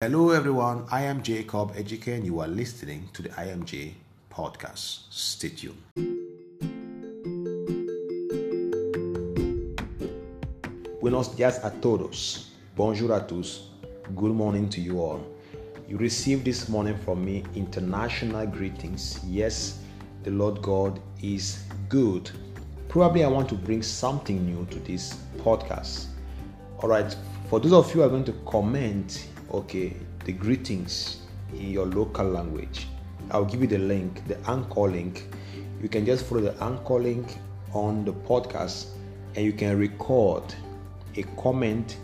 Hello, everyone. I am Jacob Ejike, and you are listening to the IMJ podcast. Stay tuned. Buenos días a todos. Bonjour à tous. Good morning to you all. You received this morning from me international greetings. Yes, the Lord God is good. Probably I want to bring something new to this podcast. All right, for those of you who are going to comment, okay, the greetings in your local language, I'll give you the link, the anchor link. You can just follow the anchor link on the podcast and you can record a comment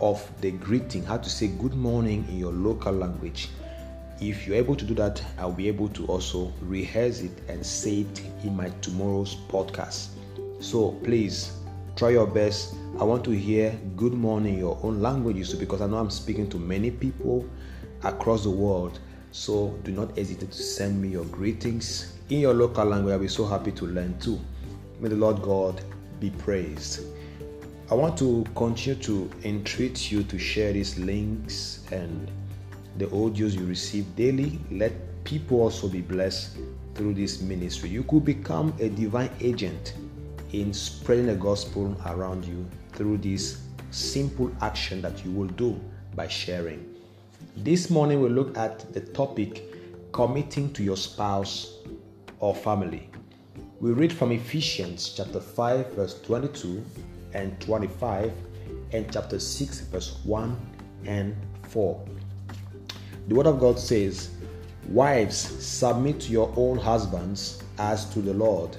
of the greeting, how to say good morning in your local language. If you're able to do that, I'll be able to also rehearse it and say it in my tomorrow's podcast. So please try your best. I want to hear good morning in your own languages because I know I'm speaking to many people across the world. So do not hesitate to send me your greetings in your local language. I'll be so happy to learn too. May the Lord God be praised. I want to continue to entreat you to share these links and the audios you receive daily. Let people also be blessed through this ministry. You could become a divine agent in spreading the gospel around you through this simple action that you will do by sharing. This morning we'll look at the topic committing to your spouse or family. We read from Ephesians chapter 5 verse 22 and 25 and chapter 6 verse 1 and 4. The word of God says, Wives, submit to your own husbands as to the Lord.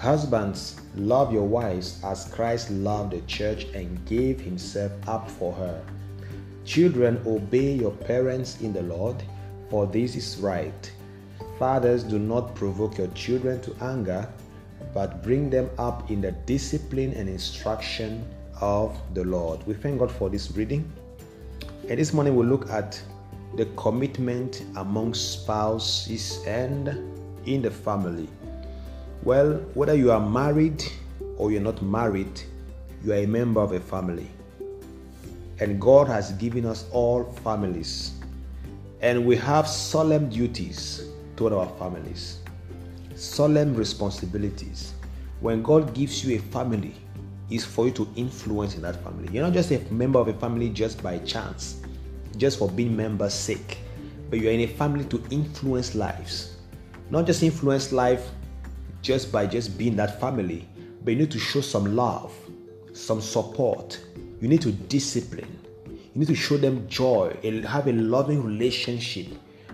Husbands, love your wives as Christ loved the church and gave himself up for her. Children, obey your parents in the Lord, for this is right. Fathers, do not provoke your children to anger, but bring them up in the discipline and instruction of the Lord. We thank God for this reading. And this morning we'll look at the commitment among spouses and in the family. Well, whether you are married or you're not married, you are a member of a family. And God has given us all families. And we have solemn duties toward our families, solemn responsibilities. When God gives you a family, is for you to influence in that family. You're not just a member of a family just by chance, just for being members' sake, but you're in a family to influence lives. Not just influence life just by just being that family, but you need to show some love, some support. You need to discipline. You need to show them joy and have a loving relationship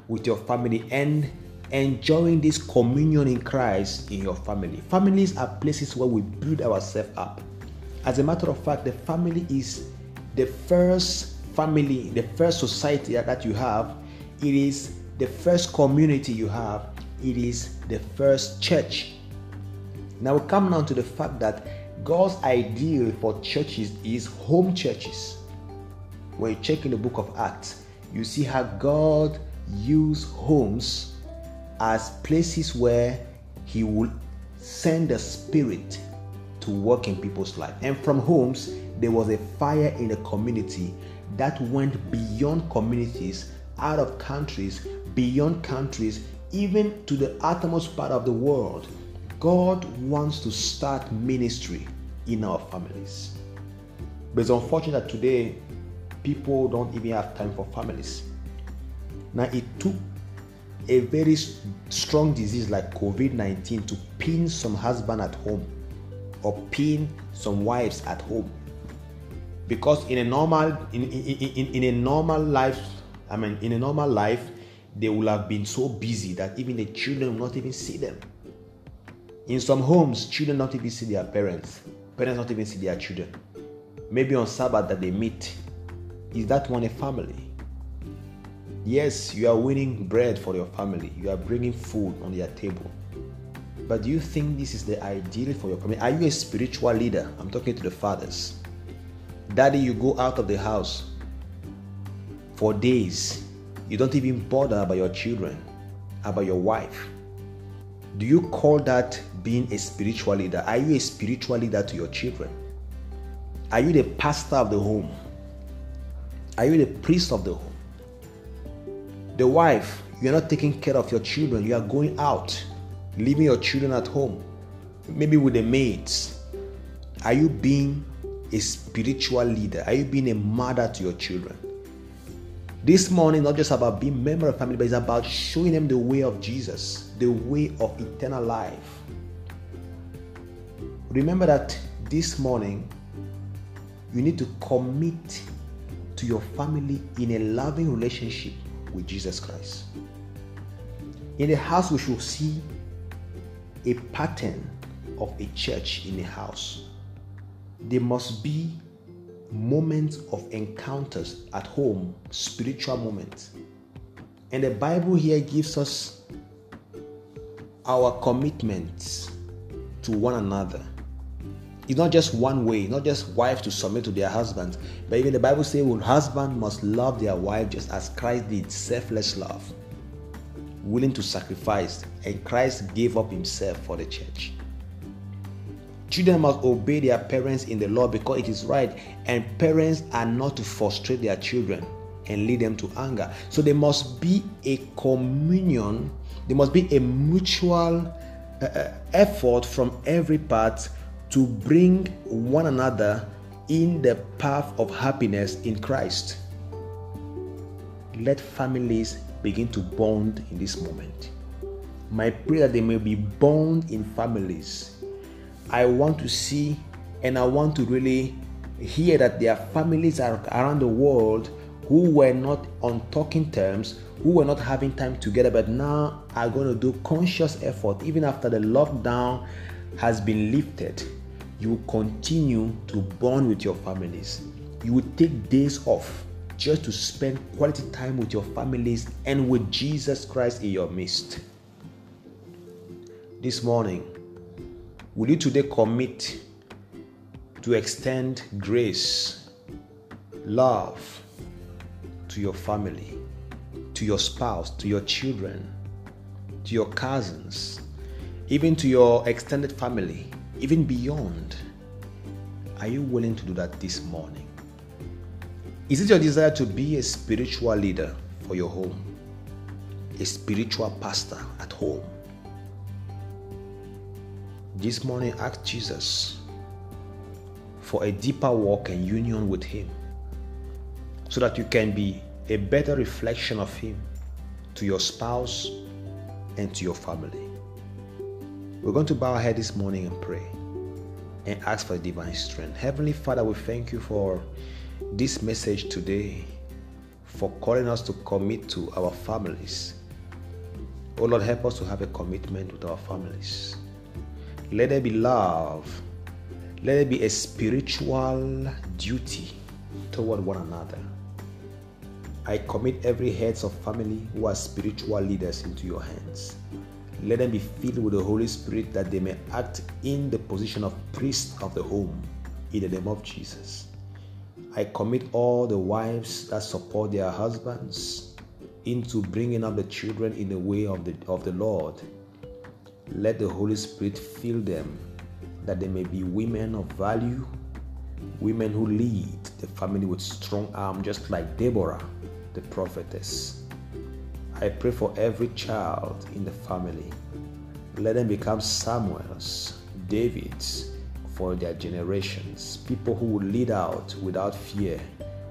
with your family and enjoying this communion in Christ in your family. Families are places where we build ourselves up. As a matter of fact, the family is the first family, the first society that you have. It is the first community you have. It is the first church now we come now to the fact that God's ideal for churches is home churches. When you check in the book of Acts, you see how God used homes as places where He will send the Spirit to work in people's life. And from homes, there was a fire in the community that went beyond communities, out of countries, beyond countries, even to the uttermost part of the world God wants to start ministry in our families. But it's unfortunate that today people don't even have time for families. Now, it took a very strong disease like COVID 19 to pin some husband at home or pin some wives at home. Because in a normal in, in, in, in a normal life, I mean in a normal life, they will have been so busy that even the children will not even see them. In some homes, children not even see their parents, parents not even see their children. Maybe on Sabbath that they meet. Is that one a family? Yes, you are winning bread for your family, you are bringing food on their table. But do you think this is the ideal for your family? Are you a spiritual leader? I'm talking to the fathers. Daddy, you go out of the house for days. You don't even bother about your children, about your wife. Do you call that being a spiritual leader? Are you a spiritual leader to your children? Are you the pastor of the home? Are you the priest of the home? The wife, you're not taking care of your children. You are going out, leaving your children at home, maybe with the maids. Are you being a spiritual leader? Are you being a mother to your children? This morning, not just about being member of family, but it's about showing them the way of Jesus, the way of eternal life. Remember that this morning, you need to commit to your family in a loving relationship with Jesus Christ. In the house, we should see a pattern of a church in a house. There must be moments of encounters at home, spiritual moments. And the Bible here gives us our commitments to one another. It's not just one way, not just wife to submit to their husband, but even the Bible says, well, husband must love their wife just as Christ did, selfless love, willing to sacrifice, and Christ gave up himself for the church. Children must obey their parents in the law because it is right, and parents are not to frustrate their children and lead them to anger. So there must be a communion, there must be a mutual uh, uh effort from every part to bring one another in the path of happiness in Christ. Let families begin to bond in this moment. My prayer that they may be bond in families. I want to see and I want to really hear that there are families around the world who were not on talking terms, who were not having time together, but now are going to do conscious effort even after the lockdown has been lifted you continue to bond with your families. You will take days off just to spend quality time with your families and with Jesus Christ in your midst. This morning, will you today commit to extend grace, love to your family, to your spouse, to your children, to your cousins, even to your extended family? even beyond. Are you willing to do that this morning? Is it your desire to be a spiritual leader for your home? A spiritual pastor at home? This morning, ask Jesus for a deeper walk and union with Him so that you can be a better reflection of Him to your spouse and to your family. We're going to bow our head this morning and pray and ask for divine strength. Heavenly Father, we thank you for this message today, for calling us to commit to our families. Oh Lord, help us to have a commitment with our families. Let there be love. Let there be a spiritual duty toward one another. I commit every heads of family who are spiritual leaders into your hands. Let them be filled with the Holy Spirit that they may act in the position of priest of the home in the name of Jesus. I commit all the wives that support their husbands into bringing up the children in the way of the, of the Lord. Let the Holy Spirit fill them that they may be women of value, women who lead the family with strong arm, just like Deborah, the prophetess. I pray for every child in the family. Let them become Samuels, Davids for their generations. People who will lead out without fear,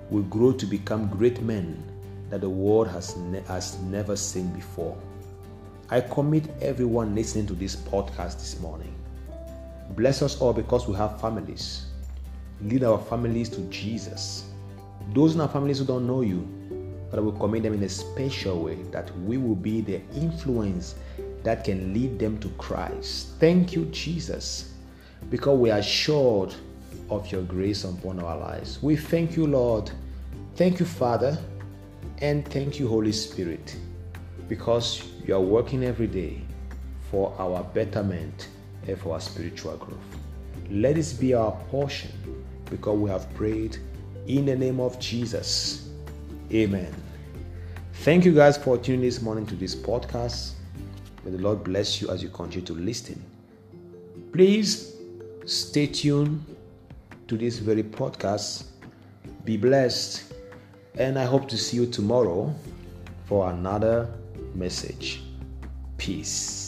will grow to become great men that the world has, ne- has never seen before. I commit everyone listening to this podcast this morning. Bless us all because we have families. Lead our families to Jesus. Those in our families who don't know you, but we commit them in a special way that we will be the influence that can lead them to Christ. Thank you, Jesus, because we are assured of your grace upon our lives. We thank you, Lord. Thank you, Father, and thank you, Holy Spirit, because you are working every day for our betterment and for our spiritual growth. Let this be our portion because we have prayed in the name of Jesus. Amen. Thank you guys for tuning this morning to this podcast. May the Lord bless you as you continue to listen. Please stay tuned to this very podcast. Be blessed. And I hope to see you tomorrow for another message. Peace.